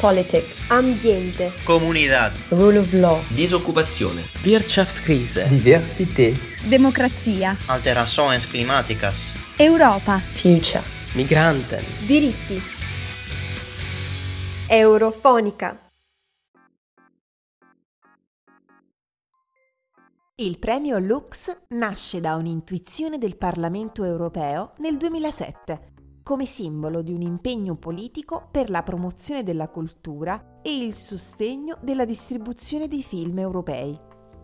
Politics, ambiente, comunità, rule of law, disoccupazione, Wirtschaftskrise, diversità, democrazia, alterações climáticas, Europa, future, Migranten, diritti. Eurofonica. Il premio Lux nasce da un'intuizione del Parlamento europeo nel 2007 come simbolo di un impegno politico per la promozione della cultura e il sostegno della distribuzione dei film europei.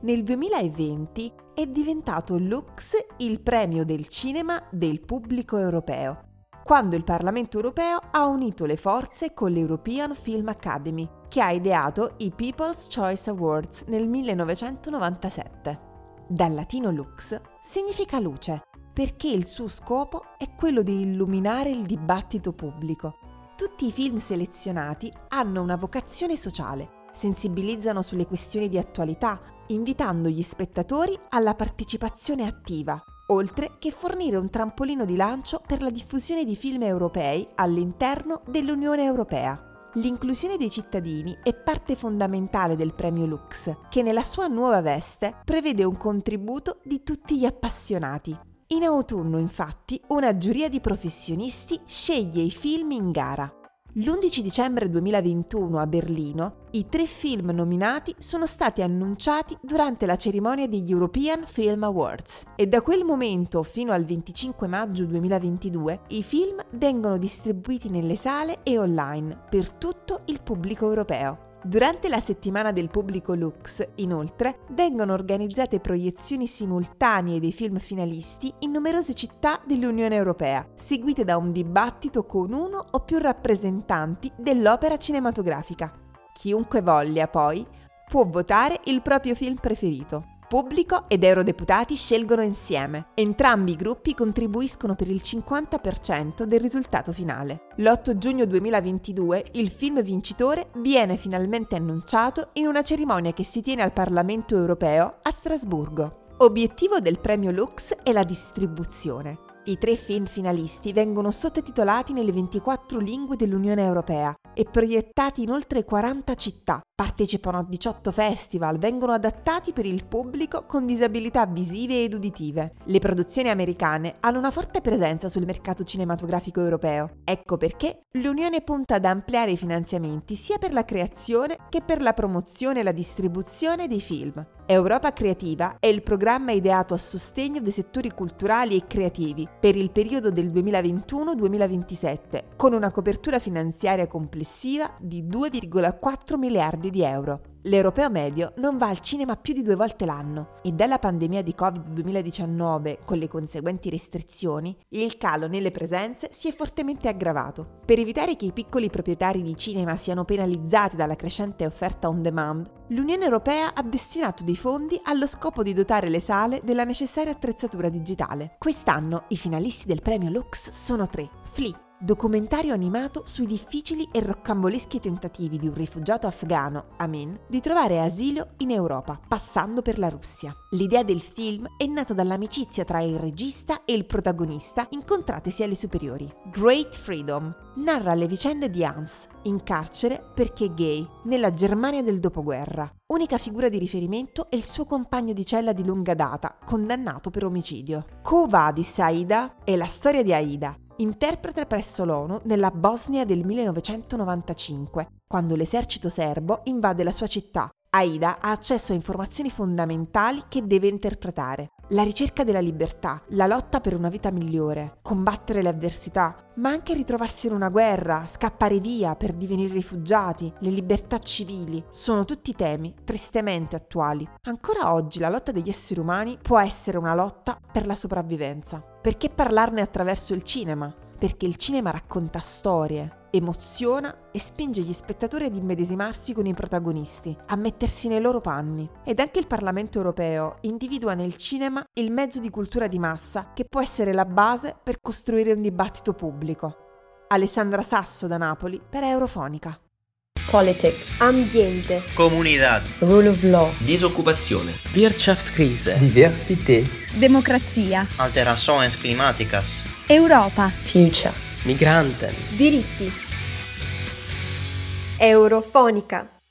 Nel 2020 è diventato Lux il premio del cinema del pubblico europeo, quando il Parlamento europeo ha unito le forze con l'European Film Academy, che ha ideato i People's Choice Awards nel 1997. Dal latino lux significa luce perché il suo scopo è quello di illuminare il dibattito pubblico. Tutti i film selezionati hanno una vocazione sociale, sensibilizzano sulle questioni di attualità, invitando gli spettatori alla partecipazione attiva, oltre che fornire un trampolino di lancio per la diffusione di film europei all'interno dell'Unione Europea. L'inclusione dei cittadini è parte fondamentale del premio Lux, che nella sua nuova veste prevede un contributo di tutti gli appassionati, in autunno, infatti, una giuria di professionisti sceglie i film in gara. L'11 dicembre 2021 a Berlino, i tre film nominati sono stati annunciati durante la cerimonia degli European Film Awards e da quel momento fino al 25 maggio 2022 i film vengono distribuiti nelle sale e online per tutto il pubblico europeo. Durante la settimana del pubblico Lux, inoltre, vengono organizzate proiezioni simultanee dei film finalisti in numerose città dell'Unione Europea, seguite da un dibattito con uno o più rappresentanti dell'opera cinematografica. Chiunque voglia, poi, può votare il proprio film preferito pubblico ed eurodeputati scelgono insieme. Entrambi i gruppi contribuiscono per il 50% del risultato finale. L'8 giugno 2022 il film vincitore viene finalmente annunciato in una cerimonia che si tiene al Parlamento europeo a Strasburgo. Obiettivo del premio Lux è la distribuzione. I tre film finalisti vengono sottotitolati nelle 24 lingue dell'Unione Europea e proiettati in oltre 40 città. Partecipano a 18 festival, vengono adattati per il pubblico con disabilità visive ed uditive. Le produzioni americane hanno una forte presenza sul mercato cinematografico europeo. Ecco perché l'Unione punta ad ampliare i finanziamenti sia per la creazione che per la promozione e la distribuzione dei film. Europa Creativa è il programma ideato a sostegno dei settori culturali e creativi per il periodo del 2021-2027, con una copertura finanziaria complessiva di 2,4 miliardi di euro. L'europeo medio non va al cinema più di due volte l'anno e dalla pandemia di Covid-2019, con le conseguenti restrizioni, il calo nelle presenze si è fortemente aggravato. Per evitare che i piccoli proprietari di cinema siano penalizzati dalla crescente offerta on demand, l'Unione Europea ha destinato dei fondi allo scopo di dotare le sale della necessaria attrezzatura digitale. Quest'anno i finalisti del premio Lux sono tre. Flea, documentario animato sui difficili e roccamboleschi tentativi di un rifugiato afghano, Amin, di trovare asilo in Europa, passando per la Russia. L'idea del film è nata dall'amicizia tra il regista e il protagonista incontratesi alle superiori. Great Freedom narra le vicende di Hans, in carcere perché gay, nella Germania del dopoguerra. Unica figura di riferimento è il suo compagno di cella di lunga data, condannato per omicidio. Kova di Saida è la storia di Aida, interprete presso l'ONU nella Bosnia del 1995, quando l'esercito serbo invade la sua città. Aida ha accesso a informazioni fondamentali che deve interpretare. La ricerca della libertà, la lotta per una vita migliore, combattere le avversità, ma anche ritrovarsi in una guerra, scappare via per divenire rifugiati, le libertà civili, sono tutti temi tristemente attuali. Ancora oggi la lotta degli esseri umani può essere una lotta per la sopravvivenza. Perché parlarne attraverso il cinema? Perché il cinema racconta storie, emoziona e spinge gli spettatori ad immedesimarsi con i protagonisti, a mettersi nei loro panni. Ed anche il Parlamento europeo individua nel cinema il mezzo di cultura di massa che può essere la base per costruire un dibattito pubblico. Alessandra Sasso da Napoli per Eurofonica. Politics, ambiente, comunità, rule of law, disoccupazione, Wirtschaftskrise, diversità, democrazia, alterações climáticas, Europa, future, Migranten, diritti. Eurofonica.